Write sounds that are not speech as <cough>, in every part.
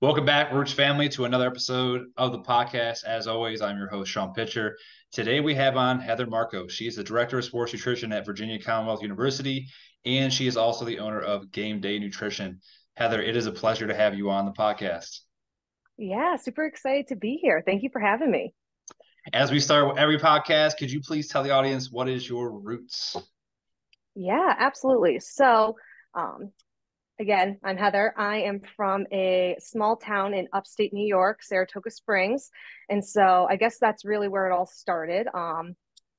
Welcome back, Roots family, to another episode of the podcast. As always, I'm your host, Shawn Pitcher. Today we have on Heather Marko. She's the director of sports nutrition at Virginia Commonwealth University, and she is also the owner of Game Day Nutrition. Heather, it is a pleasure to have you on the podcast. Yeah, super excited to be here. Thank you for having me. As we start every podcast, could you please tell the audience what is your roots? Yeah, absolutely. So, um, again, I'm Heather. I am from a small town in upstate New York, Saratoga Springs. And so I guess that's really where it all started. Um,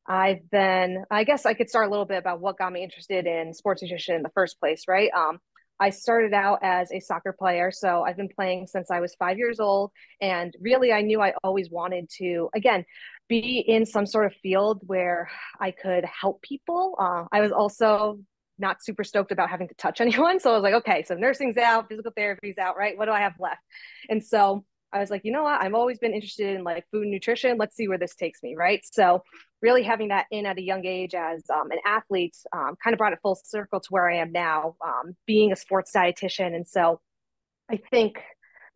I've been, I guess I could start a little bit about what got me interested in sports nutrition in the first place, right? Um, I started out as a soccer player. So I've been playing since I was five years old. And really, I knew I always wanted to, again, be in some sort of field where I could help people. Uh, I was also not super stoked about having to touch <laughs> anyone. So I was like, okay, so nursing's out, physical therapy's out, right? What do I have left? And so I was like, you know what? I've always been interested in like food and nutrition. Let's see where this takes me, right? So really having that in at a young age as um, an athlete um, kind of brought it full circle to where I am now, um, being a sports dietitian. And so I think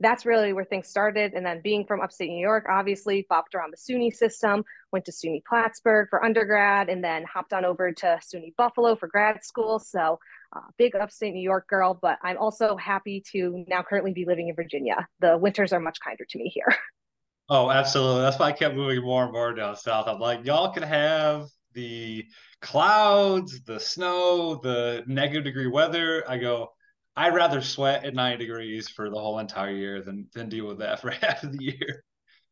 that's really where things started. And then being from upstate New York, obviously bopped around the SUNY system, went to SUNY Plattsburgh for undergrad, and then hopped on over to SUNY Buffalo for grad school. So uh, big upstate New York girl, but I'm also happy to now currently be living in Virginia. The winters are much kinder to me here. <laughs> Oh, absolutely. That's why I kept moving more and more down south. I'm like, y'all can have the clouds, the snow, the negative degree weather. I go, I'd rather sweat at 90 degrees for the whole entire year than than deal with that <laughs> for half of the year.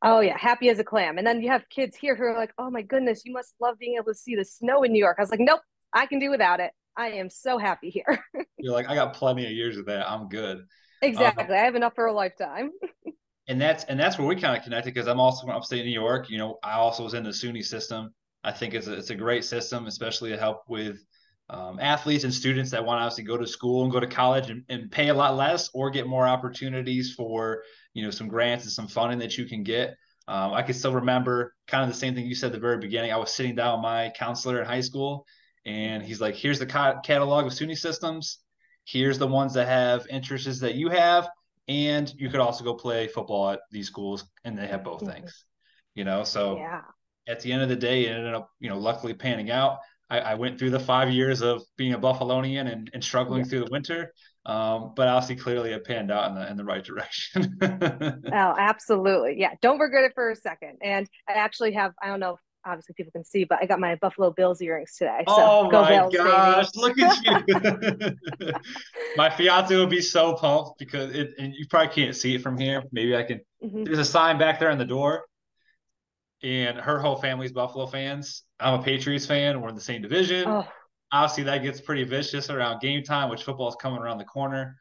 Oh yeah, happy as a clam. And then you have kids here who are like, "Oh my goodness, you must love being able to see the snow in New York." I was like, "Nope, I can do without it. I am so happy here." <laughs> You're like, "I got plenty of years of that. I'm good." Exactly. Um, I have enough for a lifetime. <laughs> and that's and that's where we kind of connected because I'm also from upstate New York. You know, I also was in the SUNY system. I think it's a, it's a great system, especially to help with um, athletes and students that want to obviously go to school and go to college and, and pay a lot less or get more opportunities for you know some grants and some funding that you can get. Um, i can still remember kind of the same thing you said at the very beginning. I was sitting down with my counselor in high school and he's like here's the catalog of suny systems. Here's the ones that have interests that you have. And you could also go play football at these schools and they have both mm-hmm. things. You know so yeah. at the end of the day it ended up you know luckily panning out I, I, went through the five years of being a Buffalonian and, and struggling yeah. through the winter. Um, but obviously, clearly, it panned out in the in the right direction. <laughs> oh, absolutely, yeah. Don't regret it for a second. And I actually have I don't know if obviously people can see, but I got my Buffalo Bills earrings today. So oh go my Bills, gosh, baby. look at you. <laughs> <laughs> my fiance will be so pumped because it and you probably can't see it from here. Maybe I can mm-hmm. there's a sign back there on the door and her whole family's Buffalo fans. I'm a Patriots fan. We're in the same division. Oh. Obviously, that gets pretty vicious around game time, which football is coming around the corner.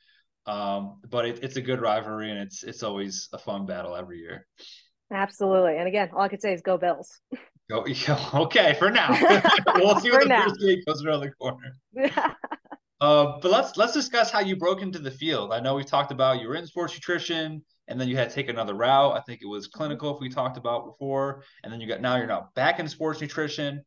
Um, but it, it's a good rivalry, and it's it's always a fun battle every year. Absolutely, and again, all I could say is go Bills. Go, <laughs> okay, for now. <laughs> we'll see what the now. first game goes around the corner. <laughs> uh, but let's let's discuss how you broke into the field. I know we talked about you were in sports nutrition and then you had to take another route. I think it was clinical, if we talked about before, and then you got now you're now back in sports nutrition.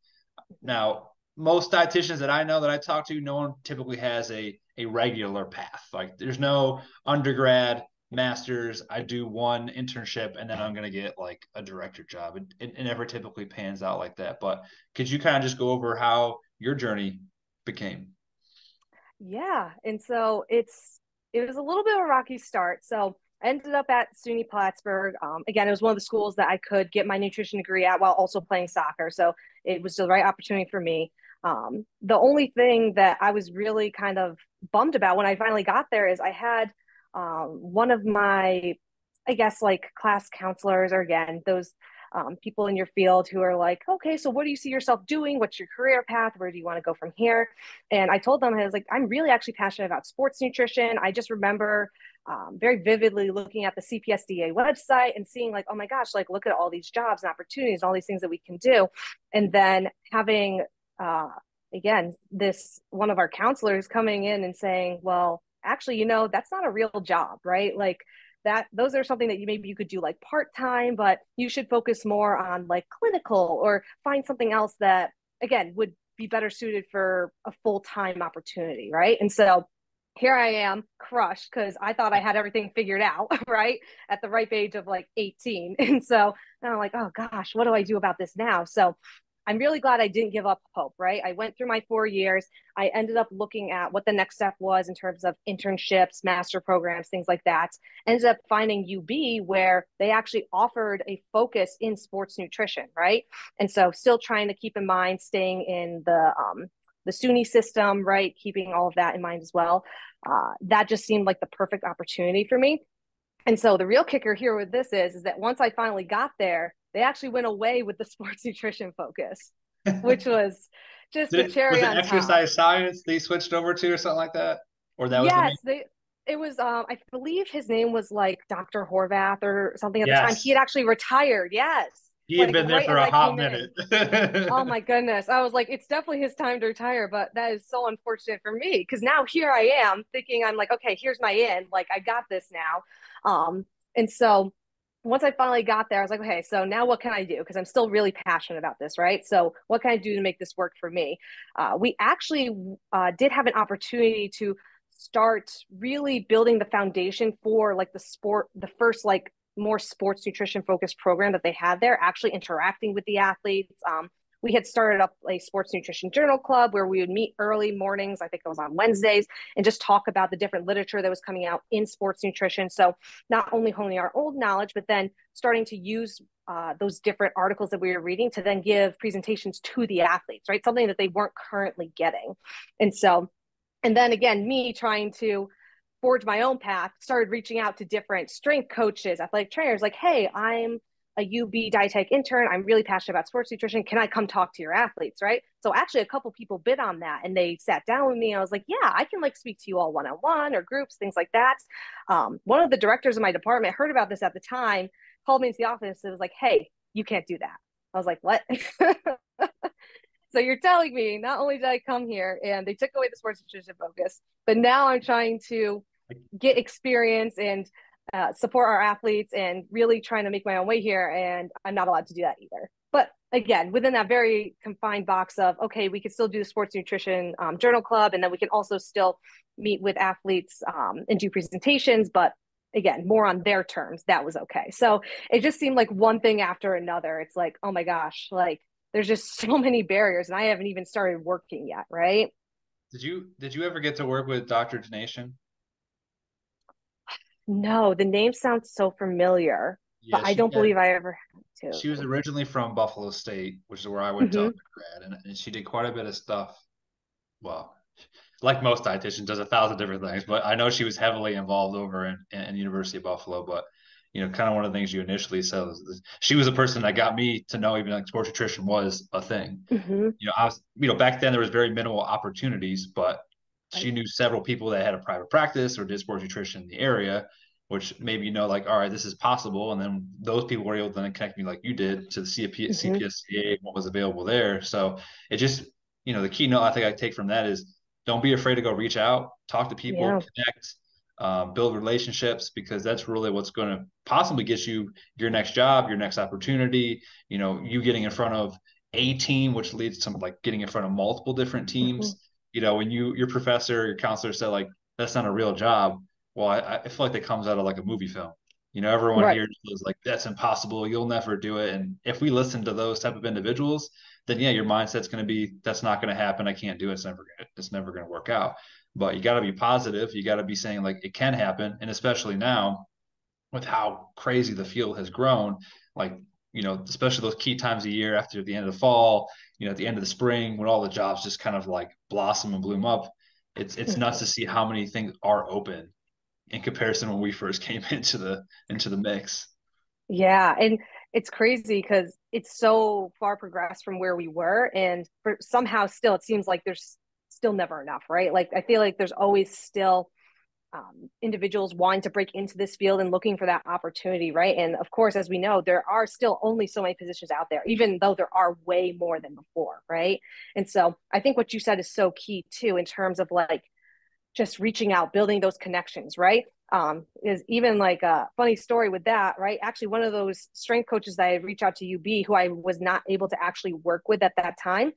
Now, most dietitians that I know that I talk to, no one typically has a a regular path. Like there's no undergrad, masters. I do one internship, and then I'm gonna get like a director job. It, it, it never typically pans out like that. But could you kind of just go over how your journey became? Yeah, and so it's it was a little bit of a rocky start. So I ended up at SUNY Plattsburgh. Um, again, it was one of the schools that I could get my nutrition degree at while also playing soccer. So it was the right opportunity for me. Um, the only thing that I was really kind of bummed about when I finally got there is I had um, one of my, I guess, like class counselors, or again, those um, people in your field who are like, okay, so what do you see yourself doing? What's your career path? Where do you want to go from here? And I told them, I was like, I'm really actually passionate about sports nutrition. I just remember um, very vividly looking at the CPSDA website and seeing like, oh my gosh, like look at all these jobs and opportunities, and all these things that we can do. And then having, uh, again, this one of our counselors coming in and saying, well, actually, you know, that's not a real job, right? Like that, those are something that you maybe you could do like part time, but you should focus more on like clinical or find something else that, again, would be better suited for a full time opportunity, right? And so here I am crushed because I thought I had everything figured out, <laughs> right? At the ripe age of like 18. And so now I'm like, oh gosh, what do I do about this now? So I'm really glad I didn't give up hope, right? I went through my four years. I ended up looking at what the next step was in terms of internships, master programs, things like that. Ended up finding UB where they actually offered a focus in sports nutrition, right? And so still trying to keep in mind staying in the um, the SUNY system, right? Keeping all of that in mind as well. Uh, that just seemed like the perfect opportunity for me. And so the real kicker here with this is, is that once I finally got there, they actually went away with the <laughs> sports nutrition focus, <laughs> which was just Did, the cherry was it on exercise top. science they switched over to or something like that? Or that was yes, the they it was um I believe his name was like Dr. Horvath or something at yes. the time. He had actually retired. Yes. He had like, been there for a hot minute. oh <laughs> my goodness. I was like, it's definitely his time to retire, but that is so unfortunate for me because now here I am thinking I'm like, okay, here's my end. Like I got this now. Um, and so once I finally got there, I was like, okay, so now what can I do? Because I'm still really passionate about this, right? So what can I do to make this work for me? Uh, we actually uh, did have an opportunity to start really building the foundation for like the sport, the first like more sports nutrition focused program that they had there, actually interacting with the athletes. Um, we had started up a sports nutrition journal club where we would meet early mornings. I think it was on Wednesdays and just talk about the different literature that was coming out in sports nutrition. So not only honing our old knowledge, but then starting to use uh, those different articles that we were reading to then give presentations to the athletes, right? Something that they weren't currently getting. And so, and then again, me trying to forge my own path, started reaching out to different strength coaches, athletic trainers, like, hey, I'm a UB dietetic intern. I'm really passionate about sports nutrition. Can I come talk to your athletes? Right. So actually a couple people bid on that and they sat down with me. I was like, yeah, I can like speak to you all one-on-one or groups, things like that. Um, one of the directors of my department heard about this at the time, called me into the office and was like, hey, you can't do that. I was like, what? <laughs> so you're telling me not only did I come here and they took away the sports nutrition focus, but now I'm trying to get experience and uh, support our athletes and really trying to make my own way here. And I'm not allowed to do that either. But again, within that very confined box of, okay, we can still do the sports nutrition um, journal club, and then we can also still meet with athletes um, and do presentations. But again, more on their terms, that was okay. So it just seemed like one thing after another. It's like, oh my gosh, like there's just <laughs> so many barriers, and I haven't even started working yet, right? Did you did you ever get to work with Dr. Denation? No, the name sounds so familiar, yeah, but I don't had, believe I ever had to. She was originally from Buffalo State, which is where I went mm-hmm. to grad, and, and she did quite a bit of stuff. Well, like most dietitians, does a thousand different things, but I know she was heavily involved over in, in University of Buffalo. But you know, kind of one of the things you initially said was she was a person that got me to know even like sports nutrition was a thing. Mm-hmm. You know, I was, you know, back then there was very minimal opportunities, but she knew several people that had a private practice or did sports nutrition in the area which maybe you know like all right this is possible and then those people were able to then connect me like you did to the CP, mm-hmm. CPSDA what was available there so it just you know the keynote I think I take from that is don't be afraid to go reach out talk to people yeah. connect um, build relationships because that's really what's going to possibly get you your next job your next opportunity you know you getting in front of a team which leads to like getting in front of multiple different teams mm-hmm. You know when you your professor your counselor said like that's not a real job well, I, I feel like that comes out of like a movie film. You know, everyone right. here is like, that's impossible. You'll never do it. And if we listen to those type of individuals, then yeah, your mindset's going to be, that's not going to happen. I can't do it. It's never going to, it's never going to work out. But you got to be positive. You got to be saying like it can happen. And especially now with how crazy the field has grown, like, you know, especially those key times of year after the end of the fall, you know, at the end of the spring, when all the jobs just kind of like blossom and bloom up, it's, it's nuts to see how many things are open in comparison when we first <laughs> came into the into the mix. Yeah, and it's crazy because it's so far progressed from where we were, and for somehow still it seems like there's still never enough, right? Like I feel like there's always still um, individuals wanting to break into this field and looking for that opportunity, right? And of course, as we know, there are still only so many positions out there, even though there are way more than before, right? And so I think what you said is so key too, in terms of like just reaching out, building those connections, right? Um, is even like a funny story with that, right? Actually, one of those strength coaches that I reached out to UB, who I was not able to actually work with at that time,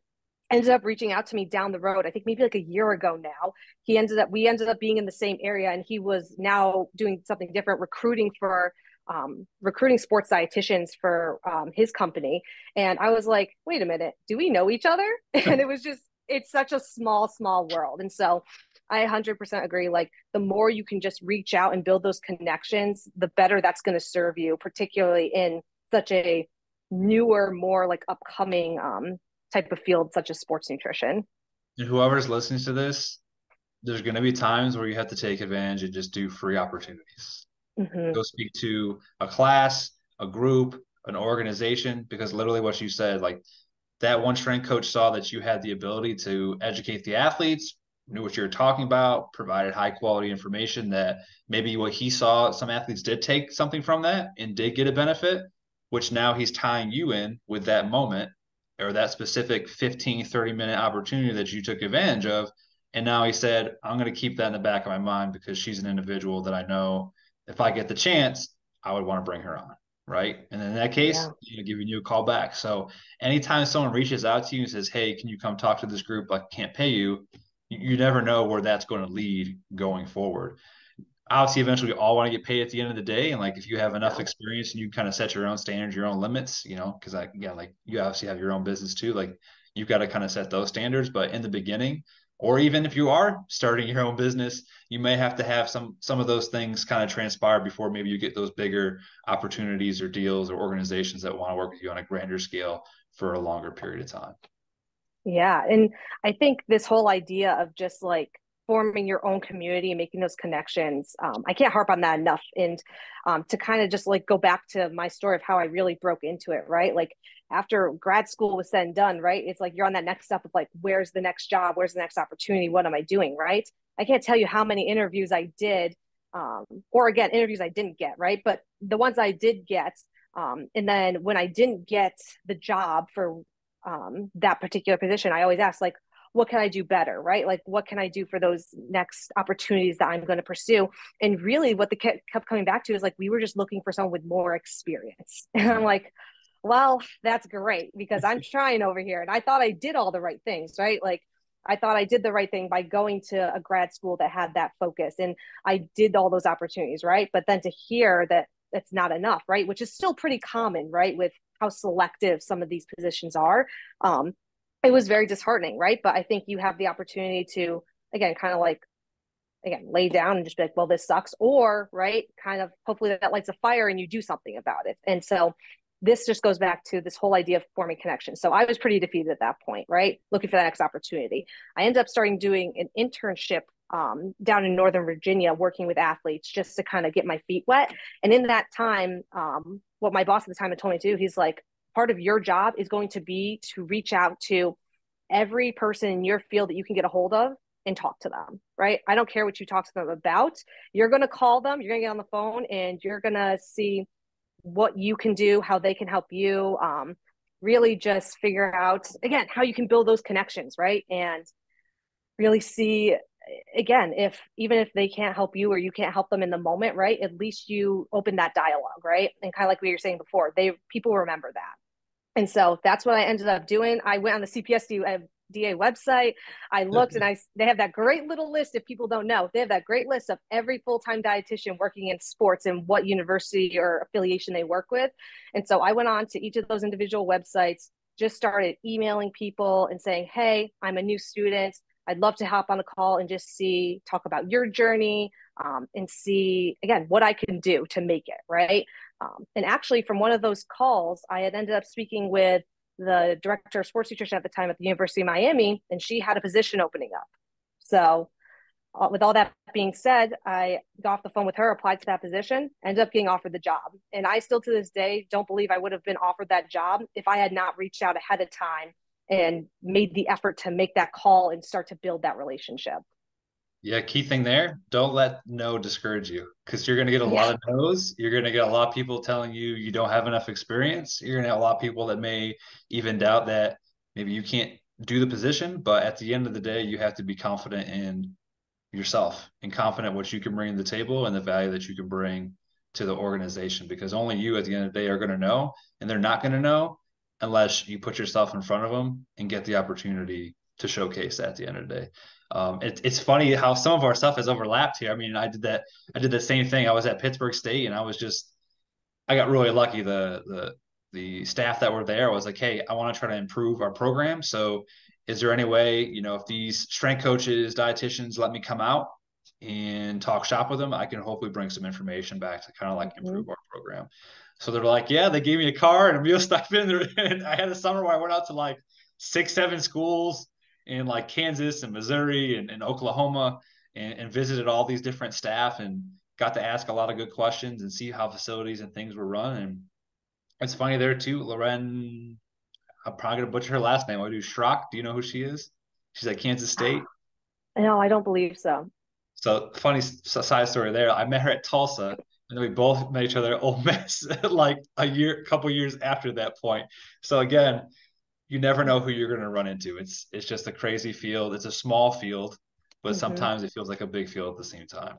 ended up reaching out to me down the road. I think maybe like a year ago now. He ended up we ended up being in the same area, and he was now doing something different, recruiting for um, recruiting sports dietitians for um, his company. And I was like, wait a minute, do we know each other? <laughs> and it was just it's such a small small world, and so. I 100% agree. Like the more you can just reach out and build those connections, the better that's going to serve you, particularly in such a newer, more like upcoming um, type of field such as sports nutrition. And whoever's listening to this, there's going to be times where you have to take advantage and just do free opportunities. Mm-hmm. Go speak to a class, a group, an organization, because literally what you said, like that one strength coach saw that you had the ability to educate the athletes, knew what you were talking about, provided high quality information that maybe what he saw, some athletes did take something from that and did get a benefit, which now he's tying you in with that moment or that specific 15, 30 minute opportunity that you took advantage of. And now he said, I'm going to keep that in the back of my mind because she's an individual that I know if I get the chance, I would want to bring her on. Right. And in that case, yeah. you know, giving you a call back. So anytime someone reaches out to you and says, Hey, can you come talk to this group? I can't pay you. You never know where that's going to lead going forward obviously eventually we all want to get paid at the end of the day and like if you have enough experience and you kind of set your own standards your own limits you know because i yeah like you obviously have your own business too like you've got to kind of set those standards but in the beginning or even if you are starting your own business you may have to have some some of those things kind of transpire before maybe you get those bigger opportunities or deals or organizations that want to work with you on a grander scale for a longer period of time. Yeah and i think this whole idea of just like forming your own community and making those connections. Um, I can't harp on that enough. And um, to kind of just like go back to my story of how I really broke into it, right? Like after grad school was said and done, right? It's like you're on that next step of like, where's the next job? Where's the next opportunity? What am I doing, right? I can't tell you how many interviews I did, um, or again, interviews I didn't get, right? But the ones I did get, um, and then when I didn't get the job for um, that particular position, I always ask like, what can I do better, right? Like, what can I do for those next opportunities that I'm going to pursue? And really, what the kept coming back to is like, we were just looking for someone with more experience. <laughs> And I'm like, well, that's great because I'm <laughs> trying over here. And I thought I did all the right things, right? Like, I thought I did the right thing by going to a grad school that had that focus and I did all those opportunities, right? But then to hear that it's not enough, right? Which is still pretty common, right? With how selective some of these positions are. Um, it was very disheartening, right? But I think you have the opportunity to, again, kind of like, again, lay down and just be like, well, this sucks. Or, right, kind of hopefully that lights a fire and you do something about it. And so this just goes back to this whole idea of forming connections. So I was pretty defeated at that point, right? Looking for that next opportunity. I ended up starting doing an internship um, down in Northern Virginia, working with athletes just to kind of get my feet wet. And in that time, um, what my boss at the time had told me to do, he's like, part of your job is going to be to reach out to every person in your field that you can get a hold of and talk to them, right? I don't care what you talk to them about. You're going to call them, you're going to get on the phone, and you're going to see what you can do, how they can help you. Um, really just figure out, again, how you can build those connections, right? And really see again if even if they can't help you or you can't help them in the moment right at least you open that dialogue right and kind of like we were saying before they people remember that and so that's what I ended up doing. I went on the CPSDA website. I looked and I they have that great little list. If people don't know, they have that great list of every full time dietitian working in sports and what university or affiliation they work with. And so I went on to each of those individual websites, just started emailing people and saying, "Hey, I'm a new student. I'd love to hop on a call and just see, talk about your journey, um, and see again what I can do to make it right." Um, and actually, from one of those calls, I had ended up speaking with the director of sports nutrition at the time at the University of Miami, and she had a position opening up. So, uh, with all that being said, I got off the phone with her, applied to that position, ended up getting offered the job. And I still to this day don't believe I would have been offered that job if I had not reached out ahead of time and made the effort to make that call and start to build that relationship. Yeah, key thing there, don't let no discourage you because you're going to get a yeah. lot of no's. You're going to get a lot of people telling you you don't have enough experience. You're going to have a lot of people that may even doubt that maybe you can't do the position. But at the end of the day, you have to be confident in yourself and confident what you can bring to the table and the value that you can bring to the organization because only you at the end of the day are going to know and they're not going to know unless you put yourself in front of them and get the opportunity to showcase at the end of the day. Um, it, it's funny how some of our stuff has overlapped here. I mean, I did that. I did the same thing. I was at Pittsburgh State, and I was just, I got really lucky. The the the staff that were there was like, hey, I want to try to improve our program. So, is there any way, you know, if these strength coaches, dietitians let me come out and talk shop with them, I can hopefully bring some information back to kind of like mm-hmm. improve our program. So they're like, yeah, they gave me a car and a meal stipend. And I had a summer where I went out to like six, seven schools in like Kansas and Missouri and, and Oklahoma and, and, visited all these different staff and got to ask a lot of good questions and see how facilities and things were run. And it's funny there too, Loren, I'm probably gonna butcher her last name. I do Schrock. Do you know who she is? She's at Kansas State. No, I don't believe so. So funny side story there. I met her at Tulsa and we both met each other at Ole Miss <laughs> like a year, couple years after that point. So again, you never know who you're going to run into. It's it's just a crazy field. It's a small field, but mm-hmm. sometimes it feels like a big field at the same time.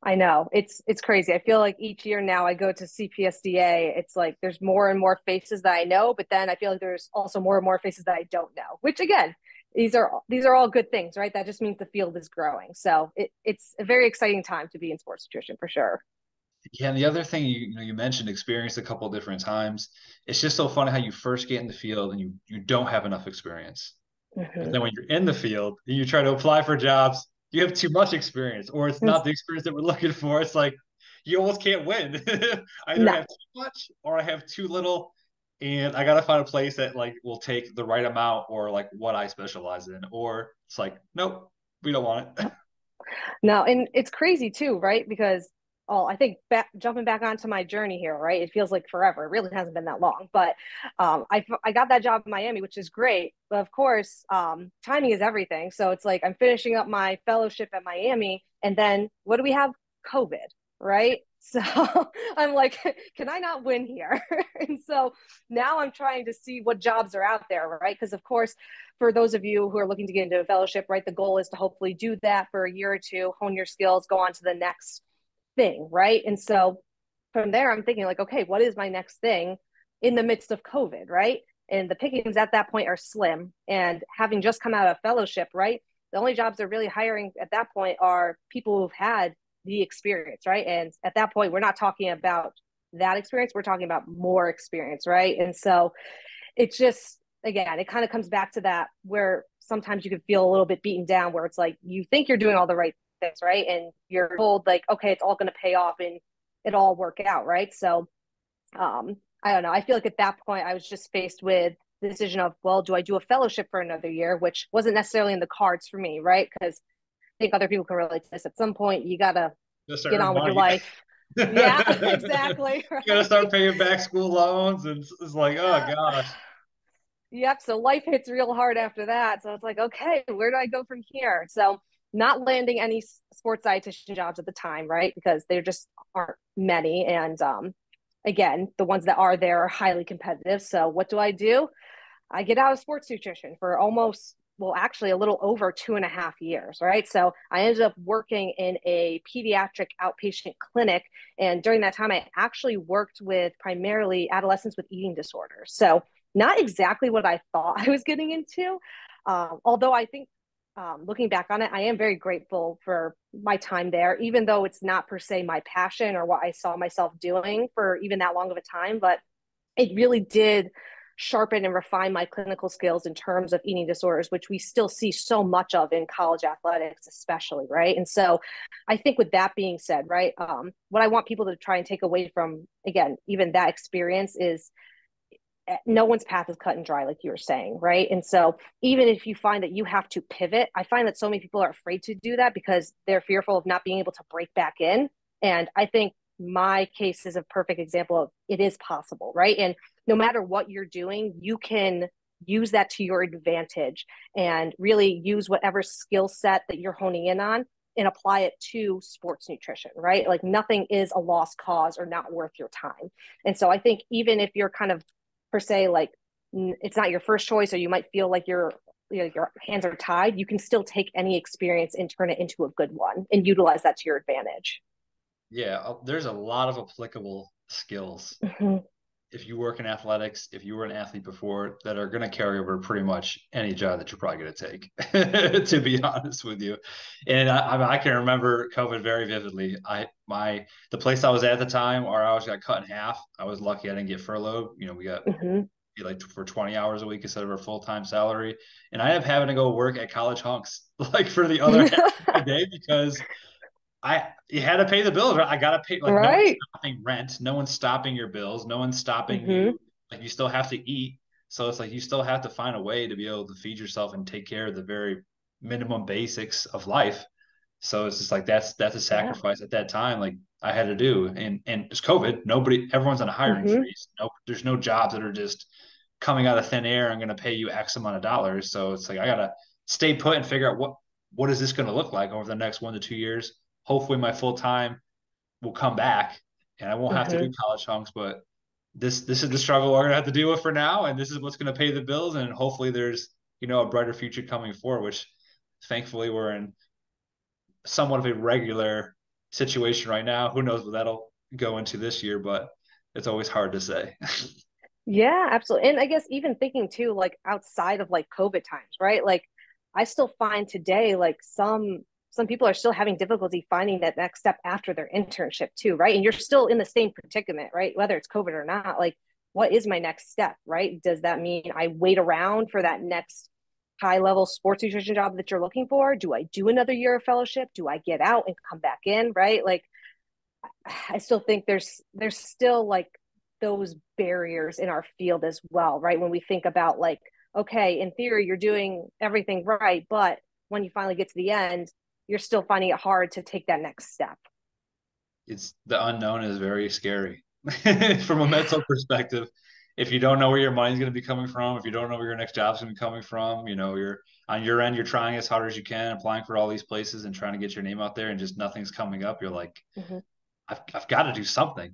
I know it's it's crazy. I feel like each year now I go to CPSDA, it's like there's more and more faces that I know, but then I feel like there's also more and more faces that I don't know. Which again, these are these are all good things, right? That just means the field is growing. So it, it's a very exciting time to be in sports nutrition for sure. Yeah, and the other thing you, you know you mentioned experience a couple different times. It's just so funny how you first get in the field and you you don't have enough experience. Mm-hmm. And then when you're in the field and you try to apply for jobs, you have too much experience, or it's not the experience that we're looking for. It's like you almost can't win. <laughs> I either no. have too much or I have too little. And I gotta find a place that like will take the right amount or like what I specialize in. Or it's like, nope, we don't want it. no, and it's crazy too, right? Because oh, I think back, jumping back onto my journey here, right? It feels like forever. It really hasn't been that long, but um, I, I got that job in Miami, which is great. But of course, um, timing is everything. So it's like I'm finishing up my fellowship at Miami, and then what do we have? COVID, right? So <laughs> I'm like, <laughs> can I not win here? <laughs> and so now I'm trying to see what jobs are out there, right? Because of course, for those of you who are looking to get into a fellowship, right, the goal is to hopefully do that for a year or two, hone your skills, go on to the next thing, right? And so from there, I'm thinking like, okay, what is my next thing in the midst of COVID, right? And the pickings at that point are slim. And having just come out of fellowship, right? The only jobs they're really hiring at that point are people who've had the experience, right? And at that point, we're not talking about that experience, we're talking about more experience, right? And so it's just, again, it kind of comes back to that where sometimes you can feel a little bit beaten down, where it's like you think you're doing all the right things, right? And you're told like, okay, it's all going to pay off and it all work out, right? So, um, I don't know. I feel like at that point, I was just faced with the decision of, well, do I do a fellowship for another year, which wasn't necessarily in the cards for me, right? Because I think other people can relate to this. At some point, you gotta get on with your life. <laughs> yeah, exactly. Right? <laughs> You gotta start paying back school loans, and it's like, oh gosh. Yep. So life hits real hard after that. So it's like, okay, where do I go from here? So not landing any sports dietitian jobs at the time, right? Because there just aren't many. And um, again, the ones that are there are highly competitive. So what do I do? I get out of sports nutrition for almost, well, actually a little over two and a half years, right? So I ended up working in a pediatric outpatient clinic. And during that time, I actually worked with primarily adolescents with eating disorders. So not exactly what I thought <laughs> I was getting into. Um, although I think um, looking back on it, I am very grateful for my time there, even though it's not per se my passion or what I saw myself doing for even that long of a time. But it really did sharpen and refine my clinical skills in terms of eating disorders, which we still see so much of in college athletics, especially, right? And so I think with that being said, right, um, what I want people to try and take away from, again, even that experience is no one's path is cut and dry like you were saying right and so even if you find that you have to pivot i find that so many people are afraid to do that because they're fearful of not being able to break back in and i think my case is a perfect example of it is possible right and no matter what you're doing you can use that to your advantage and really use whatever skill set that you're honing in on and apply it to sports nutrition, right? Like nothing is a lost cause or not worth your time. And so I think even if you're kind of per se like it's not your first choice or you might feel like your you know, your hands are tied you can still take any experience and turn it into a good one and utilize that to your advantage yeah uh, there's a lot of applicable skills mm-hmm. If you work in athletics, if you were an athlete before, that are going to carry over pretty much any job that you're probably going to take. <laughs> to be honest with you, and I, I, can remember COVID very vividly. I my the place I was at, at the time, our hours got cut in half. I was lucky I didn't get furloughed. You know, we got mm-hmm. like for 20 hours a week instead of our full time salary, and I ended up having to go work at college hunks <laughs> like for the other <laughs> half of the day because I you had to pay the bills. Right? I got to pay like right. no one's stopping rent. No one's stopping your bills. No one's stopping mm-hmm. you. Like you still have to eat. So it's like you still have to find a way to be able to feed yourself and take care of the very minimum basics of life. So it's just like that's that's a sacrifice yeah. at that time. Like I had to do, and and it's COVID. Nobody, everyone's on a hiring mm-hmm. freeze. No, there's no jobs that are just coming out of thin air. I'm going to pay you X amount of dollars. So it's like I gotta stay put and figure out what what is this going to look like over the next one to two years hopefully my full time will come back and I won't have mm-hmm. to do college hunks, but this this is the struggle we're gonna have to deal with for now, and this is what's gonna pay the bills, and hopefully there's you know a brighter future coming forward, which thankfully we're in somewhat of a regular situation right now. Who knows what that'll go into this year, but it's always hard to say. <laughs> yeah, absolutely. And I guess even thinking too, like outside of like COVID times, right? Like I still find today like some some people are still having difficulty finding that next step after their internship too right? And you're still in the same predicament right? Whether it's covid or not like what is my next step right? Does that mean i wait around for that next high level sports nutrition job that you're looking for? Do i do another year of fellowship? Do i get out and come back in right? Like i still think there's there's still like those barriers in our field as well right? When we think about like okay in theory you're doing everything right but when you finally get to the end you're still finding it hard to take that next step it's the unknown is very scary <laughs> from a mental perspective if you don't know where your money's going to be coming from if you don't know where your next job's going to be coming from you know you're on your end you're trying as hard as you can applying for all these places and trying to get your name out there and just nothing's coming up you're like mm-hmm. I've, I've got to do something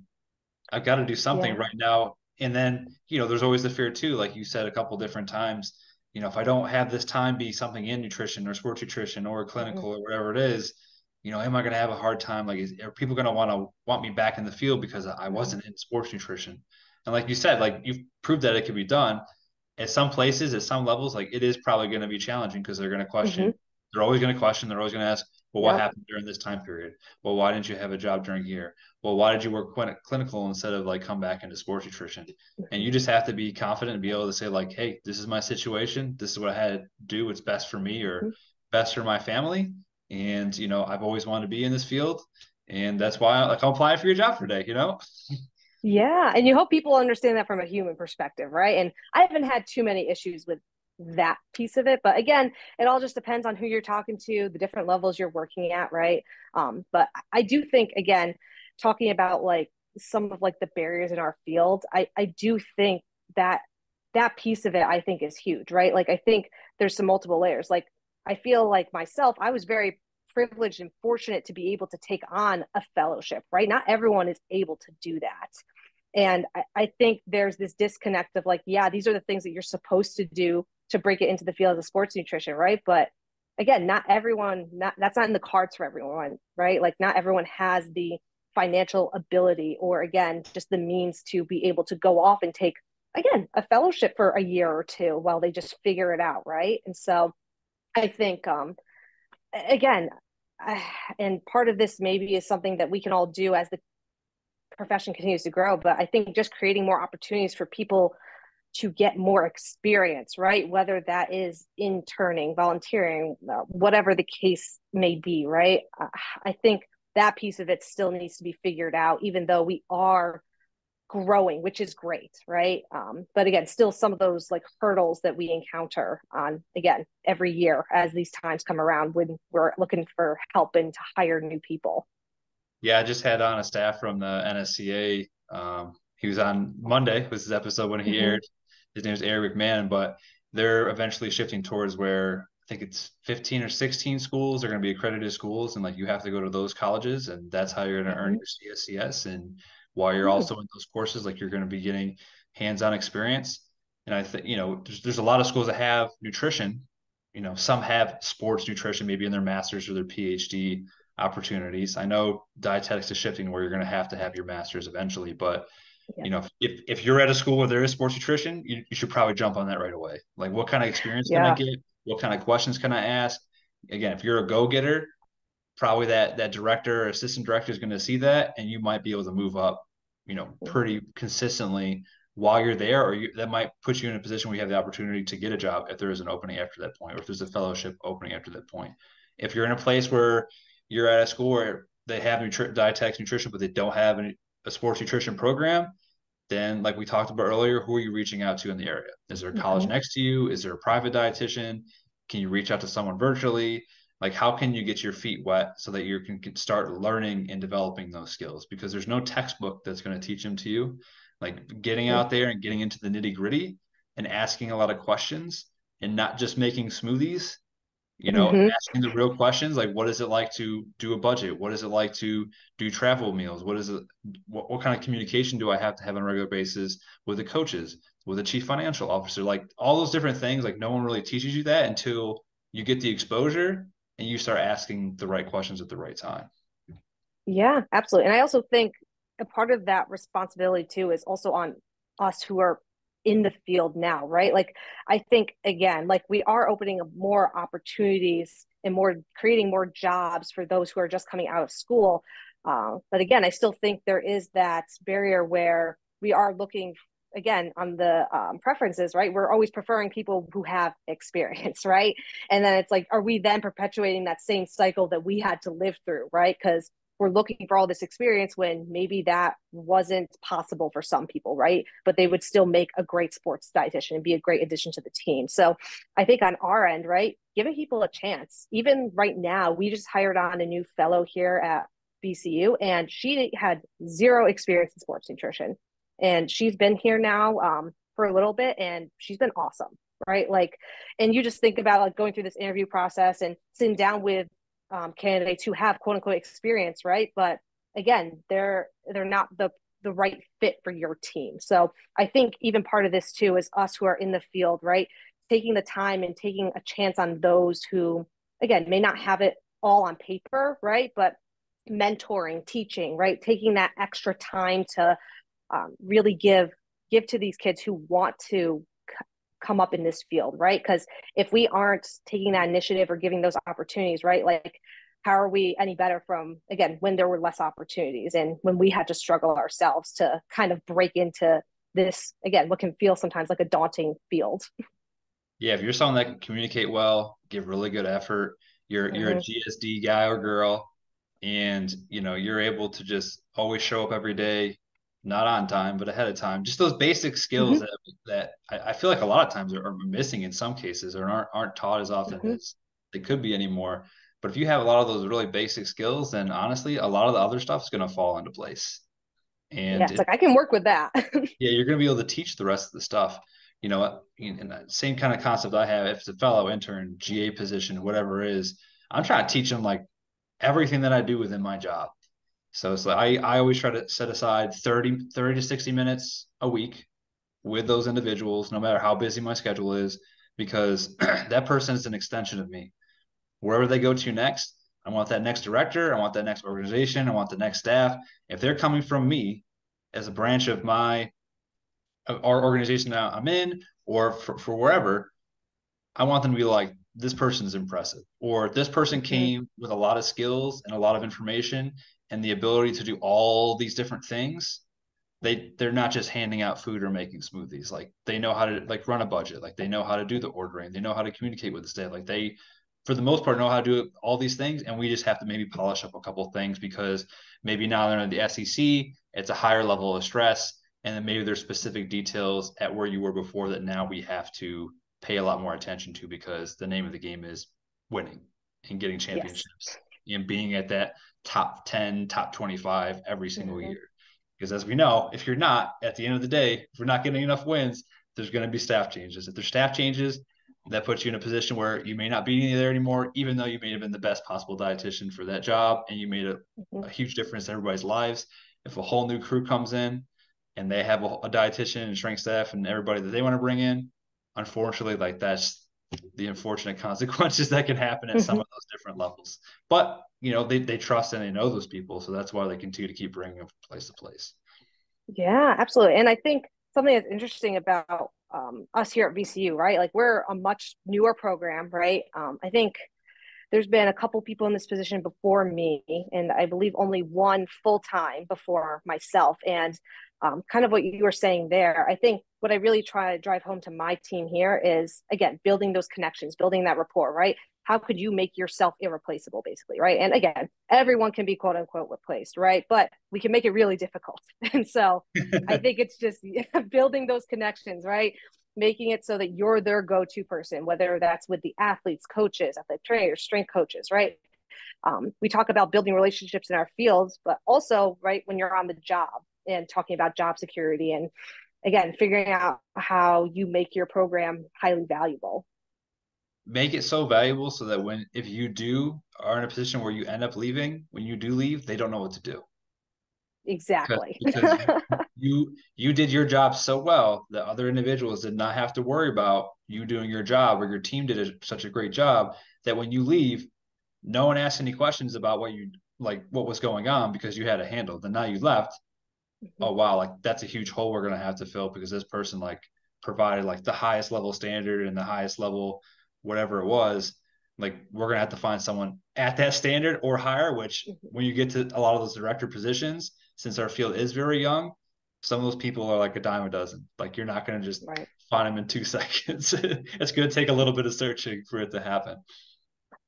i've got to do something yeah. right now and then you know there's always the fear too like you said a couple different times you know, if I don't have this time be something in nutrition or sports nutrition or clinical mm-hmm. or whatever it is, you know, am I going to have a hard time? Like, is, are people going to want to want me back in the field because I mm-hmm. wasn't in sports nutrition? And like you said, like you've proved that it can be done. At some places, at some levels, like it is probably going to be challenging because they're going to question. Mm-hmm. They're always going to question. They're always going to ask, well, what happened during this time period? Well, why didn't you have a job during here? Well, why did you work clinical instead of like come back into sports nutrition? And you just have to be confident and be able to say like, hey, this is my situation. This is what I had to do. What's best for me or mm-hmm. best for my family. And you know, I've always wanted to be in this field, and that's why like I'm applying for your job today. You know. Yeah, and you hope people understand that from a human perspective, right? And I haven't had too many issues with that piece of it. But again it all just depends on who you're talking to the different levels you're working at right? Um, but i do think again talking about like some of like the barriers in our field i i do think that that piece of it i think is huge right? Like i think there's some multiple layers. Like i feel like myself i was very privileged and fortunate to be able to take on a fellowship right? Not everyone is able to do that. And I, I think there's this disconnect of like yeah these are the things that you're supposed to do to break it into the field of sports nutrition, right? But again, not everyone, not that's not in the cards for everyone, right? Like not everyone has the financial ability or again, just the means to be able to go off and take again a fellowship for a year or two while they just figure it out, right? And so I think um again, and part of this maybe is something that we can all do as the profession continues to grow, but I think just creating more opportunities for people to get more experience, right? Whether that is interning, volunteering, uh, whatever the case may be, right? Uh, I think that piece of it still needs to be figured out, even though we are growing, which is great, right? Um, but again, still some of those like hurdles that we encounter on again every year as these times come around when we're looking for help and to hire new people. Yeah, I just had on a staff from the NSCA. Um, he was on Monday was his episode when he mm-hmm. aired his name is Eric McMahon, but they're eventually shifting towards where I think it's 15 or 16 schools are going to be accredited schools, and like you have to go to those colleges, and that's how you're going to mm-hmm. earn your CSCS. And while you're also in those courses, like you're going to be getting hands-on experience. And I think you know there's there's a lot of schools that have nutrition. You know, some have sports nutrition, maybe in their master's or their PhD opportunities. I know dietetics is shifting where you're going to have to have your master's eventually, but yeah. you know, if, if you're at a school where there is sports nutrition, you, you should probably jump on that right away. Like what kind of experience yeah. can I get? What kind of questions can I ask? Again, if you're a go-getter, probably that that director or assistant director is going to see that and you might be able to move up, you know, pretty consistently while you're there, or you, that might put you in a position where you have the opportunity to get a job if there is an opening after that point, or if there's a fellowship opening after that point. If you're in a place where you're at a school where they have nutri- dietetics nutrition, but they don't have any, a sports nutrition program, then like we talked about earlier, who are you reaching out to in the area? Is there a college mm-hmm. next to you? Is there a private dietitian? Can you reach out to someone virtually? Like how can you get your feet wet so that you can start learning and developing those skills? Because there's no textbook that's going to teach them to you. Like getting out there and getting into the nitty gritty and asking a lot of questions and not just making smoothies you know mm-hmm. asking the real questions like what is it like to do a budget? What is it like to do travel meals? What is it what, what kind of communication do i have to have on a regular basis with the coaches with the chief financial officer? Like all those different things like no one really teaches you that until you get the exposure and you start asking the right questions at the right time. Yeah absolutely. And i also think a part of that responsibility too is also on us who are in the field now, right? Like, I think, again, like we are opening up more opportunities and more creating more jobs for those who are just coming out of school. Uh, but again, I still think there is that barrier where we are looking again on the um, preferences right we're always preferring people who have <laughs> experience right and then it's like are we then perpetuating that same cycle that we had to live through right because we're looking for all this experience when maybe that wasn't possible for some people, right? But they would still make a great sports dietitian and be a great addition to the team. So I think on our end, right, giving people a chance. Even right now, we just hired on a new fellow here at VCU, and she had zero experience in sports nutrition. And she's been here now um, for a little bit, and she's been awesome right like and you just think about like going through this interview process and sitting down with um, candidates who have quote unquote experience, right? But again, they're they're not the the right fit for your team. So I think even part of this too is us who are in the field, right? Taking the time and taking a chance on those who, again, may not have it all on paper, right? But mentoring, teaching, right? Taking that extra time to um, really give give to these kids who want to come up in this field, right? Because if we aren't taking that initiative or giving those opportunities, right, like how are we any better from again when there were less opportunities and when we had to struggle ourselves to kind of break into this again what can feel sometimes like a daunting field yeah if you're someone that can communicate well give really good effort you're mm-hmm. you're a mm-hmm. gsd guy or girl and you know you're able to just always show up every day not on time, but ahead of time. Just those basic skills mm-hmm. that, that I, I, feel like a lot of times are, are, missing in some cases or aren't, aren't taught as often mm-hmm. as they could be anymore. But if you have a lot of those really basic skills, then honestly, a lot of the other stuff is going to fall into place. And yeah, it's it, like I can work with that. <laughs> yeah, you're going to be able to teach the rest of the stuff. You know, in the same kind of concept I have. If it's a fellow intern, GA position, whatever it is, I'm trying to teach them like everything that I do within my job so it's like I, I always try to set aside 30, 30 to 60 minutes a week with those individuals, no matter how busy my schedule is, because <clears throat> that person is an extension of me. Wherever they go to next, I want that next director, I want that next organization, I want the next staff. If they're coming from me as a branch of my our organization that I'm in or for, for wherever, I want them to be like, this person's impressive, or this person mm-hmm. came with a lot of skills and a lot of information, and the ability to do all these different things they they're not just handing out food or making smoothies. Like they know how to like run a budget. Like they know how to do the ordering. They know how to communicate with the staff. Like they for the most part know how to do all these things and we just have to maybe polish up a couple things because maybe now they're in the SEC it's a higher level of stress and then maybe there's specific details at where you were before that now we have to pay a lot more attention to because the name of the game is winning and getting championships yes. and being at that top 10, top 25 every single mm-hmm. year. Because as we know, if you're not, at the end of the day, if we're not getting enough wins, there's going to be staff changes. If there's staff changes, that puts you in a position where you may not be there anymore, even though you may have been the best possible dietitian for that job and you made a, mm-hmm. a huge difference in everybody's lives. If a whole new crew comes in and they have a, a dietitian and strength staff and everybody that they want to bring in, unfortunately, like that's the unfortunate <laughs> consequences that can happen at some mm-hmm. of those different levels. But you know, they, they trust and they know those people, so that's why they continue to keep bringing them from place to place. Yeah, absolutely. And I think something that's interesting about um, us here at VCU, right? Like we're a much newer program, right? Um, I think there's been a couple people in this position before me, and I believe only one full time before myself. And um, kind of what you were saying there, I think what I really try to drive home to my team here is again building those connections, building that rapport, right? How could you make yourself irreplaceable, basically, right? And again, everyone can be quote unquote replaced, right? But we can make it really difficult. <laughs> And so I <laughs> think it's just <laughs> building those connections, right? making it so that you're their go-to person, whether that's with the athletes, coaches, athletic trainers, strength coaches, right? Um, we talk about building relationships in our fields, but also right when you're on the job and talking about job security and again figuring out how you make your program highly valuable. Make it so valuable so that when if you do are in a position where you end up leaving, when you do leave, they don't know what to do. Exactly. Because, because <laughs> you you did your job so well that other individuals did not have to worry about you doing your job or your team did a, such a great job that when you leave, no one asked any questions about what you like what was going on because you had a handle. Then now you left. Mm-hmm. Oh wow, like that's a huge hole we're gonna have to fill because this person like provided like the highest level standard and the highest level whatever it was like we're gonna have to find someone at that standard or higher which mm-hmm. when you get to a lot of those director positions since our field is very young, some of those people are like a dime a dozen. Like you're not going to just right. find them in two <laughs> seconds. it's going to take a little bit of searching for it to happen.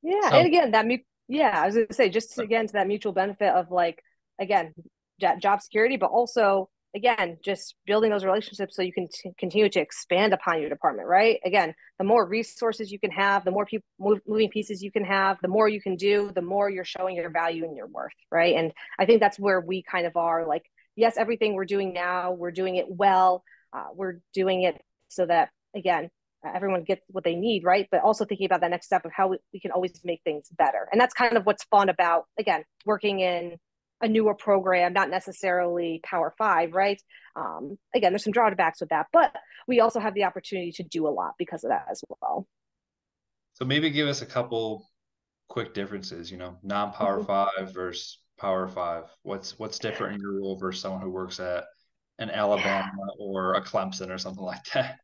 Yeah, so, and again, that yeah, I was going to say just again to that mutual benefit of like again job security, but also again just building those relationships so you can t- continue to expand upon your department right? Again the more resources you can have the more people moving pieces you can have the more you can do the more you're showing your value and your worth right? And i think that's where we kind of are like yes everything we're doing now we're doing it well uh, we're doing it so that again everyone gets what they need right? But also thinking about that next step of how we, we can always make things better. And that's kind of what's fun about again working in a newer program, not necessarily Power Five, right? Um, again, there's some drawbacks with that, but we also have the opportunity to do a lot because of that as well. So maybe give us a couple quick differences. You know, non-Power mm-hmm. Five versus Power Five. What's what's different in your role versus someone who works at an Alabama or a Clemson or something like that?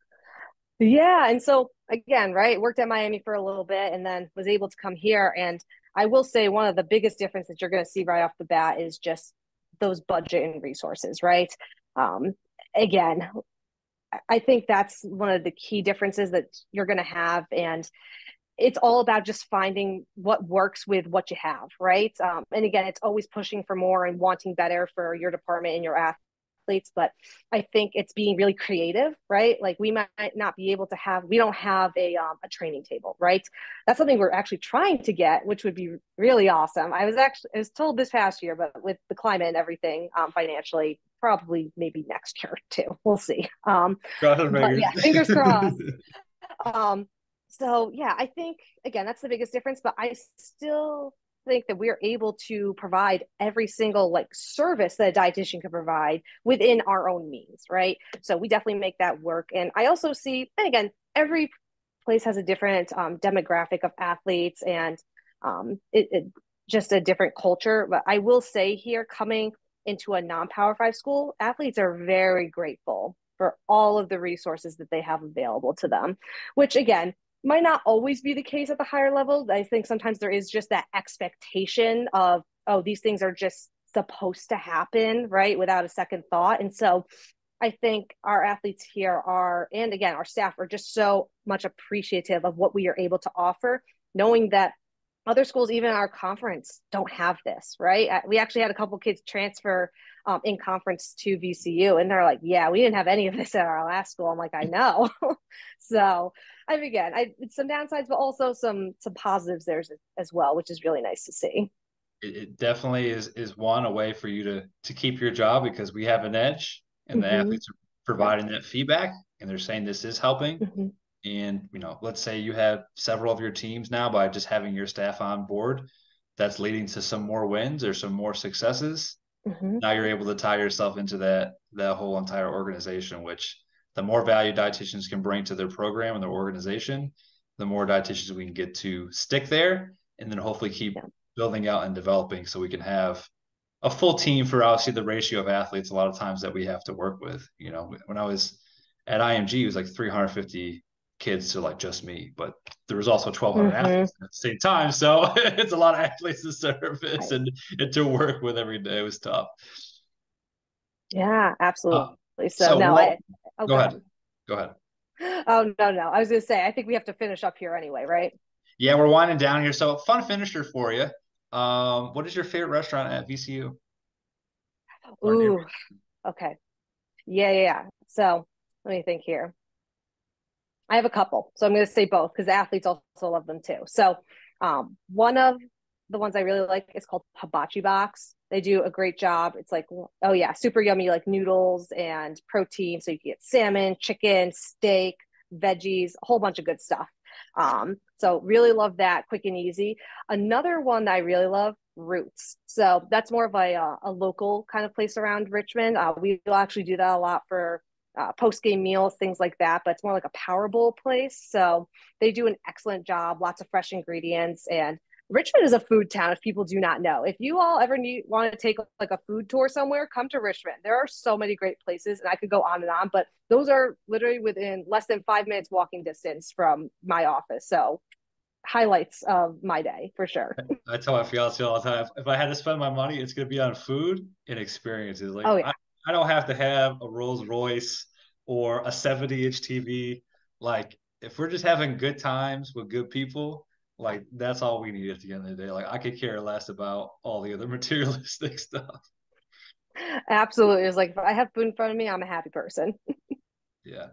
Yeah, and so again, right, worked at Miami for a little bit, and then was able to come here and I will say one of the biggest differences that you're going to see right off the bat is just those budget and resources, right? Um, again, I think that's one of the key differences that you're going to have. And it's all about just finding what works with what you have, right? Um, and again, it's always pushing for more and wanting better for your department and your athletes but i think it's being really creative right? Like we might not be able to have we don't have a, um, a training table right? That's something we're actually trying to get which would be really awesome. I was actually i was told this past year but with the climate and everything um, financially probably maybe next year <laughs> too. We'll see. Um but yeah fingers crossed. <laughs> Um so yeah i think again that's the biggest difference but i still think that we're able to provide every single like service that a dietitian can provide within our own means, right? So we definitely make that work. And I also see, and again, every place has a different um, demographic of athletes and um, it, it, just a different culture. But I will say here, coming into a non-power five school, athletes are very grateful for all of the resources that they have available to them, which again might not always be the case at the higher levels. I think sometimes there is just that expectation of, oh, these things are just supposed to happen, right? Without a second thought. And so I think our athletes here are, and again, our staff are just so much appreciative of what we are able to offer, knowing that other schools, even our conference, don't have this, right? We actually had a couple kids transfer um, in conference to VCU, and they're like, "Yeah, we didn't have any of this at our last school." I'm like, "I know." <laughs> so, I mean, again, I, some downsides, but also some some positives there as well, which is really nice to see. It, it definitely is is one a way for you to to keep your job because we have an edge, and mm-hmm. the athletes are providing that feedback, and they're saying this is helping. Mm-hmm and you know let's say you have several of your teams now by just having your staff on board that's leading to some more wins or some more successes mm-hmm. now you're able to tie yourself into that that whole entire organization which the more value dietitians can bring to their program and their organization the more dietitians we can get to stick there and then hopefully keep building out and developing so we can have a full team for obviously the ratio of athletes. A lot of times that we have to work with. You know, when I was at IMG, it was like 350 kids to like just me, but there was also 1,200 mm-hmm. athletes at the same time. So <laughs> it's a lot of athletes to service and, and to work with every day. It was tough. Yeah, absolutely. Uh, so, so, no, I, oh, go, ahead. Go ahead. Oh no, no. I was gonna say I think we have to finish up here anyway, right? Yeah, we're winding down here. So fun finisher for you. Um, what is your favorite restaurant at VCU? Ooh, okay. Yeah, yeah, yeah. So let me think here. I have a couple, so I'm going to say both because athletes also love them too. So, um, one of the ones I really like is called Hibachi Box. They do a great job. It's like, oh yeah, super yummy, like noodles and protein. So you can get salmon, chicken, steak, veggies, a whole bunch of good stuff. Um, so really love that, quick and easy. Another one that I really love, Roots. So that's more of a, uh, a local kind of place around Richmond. Uh, we actually do that a lot for uh, post game meals, things like that. But it's more like a power bowl place. So they do an excellent job, lots of fresh ingredients, and Richmond is a food town. If people do not know, if you all ever need want to take like a food tour somewhere, come to Richmond. There are so many great places, and I could go on and on, but those are literally within less than five minutes walking distance from my office. So highlights of my day for sure. I tell my fiance all the time, if I had to spend my money, it's going to be on food and experiences. Like, oh, yeah. I, I don't have to have a Rolls Royce or a 70 inch TV. Like, if we're just having good times with good people, like that's all we need at the end of the day. Like I could care less about all the other <laughs> materialistic stuff. Absolutely. It's like if I have food in front of me, I'm a happy person. <laughs> yeah.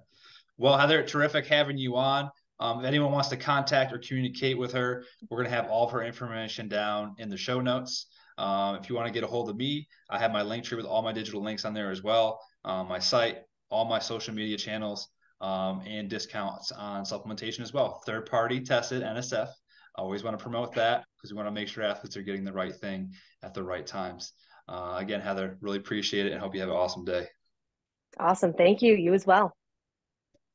Well, Heather, terrific having you on. Um, if anyone wants to contact or communicate with her, we're going to have all of her information down in the show notes. Um, if you want to get a hold of me, I have my link tree with all my digital links on there as well. Um, my site, all my social media channels, um, and discounts on supplementation as well. Third party tested NSF. Always want to promote that because we want to make sure athletes are getting the right thing at the right times. Uh, again, Heather, really appreciate it and hope you have an awesome day. Awesome. Thank you. You as well.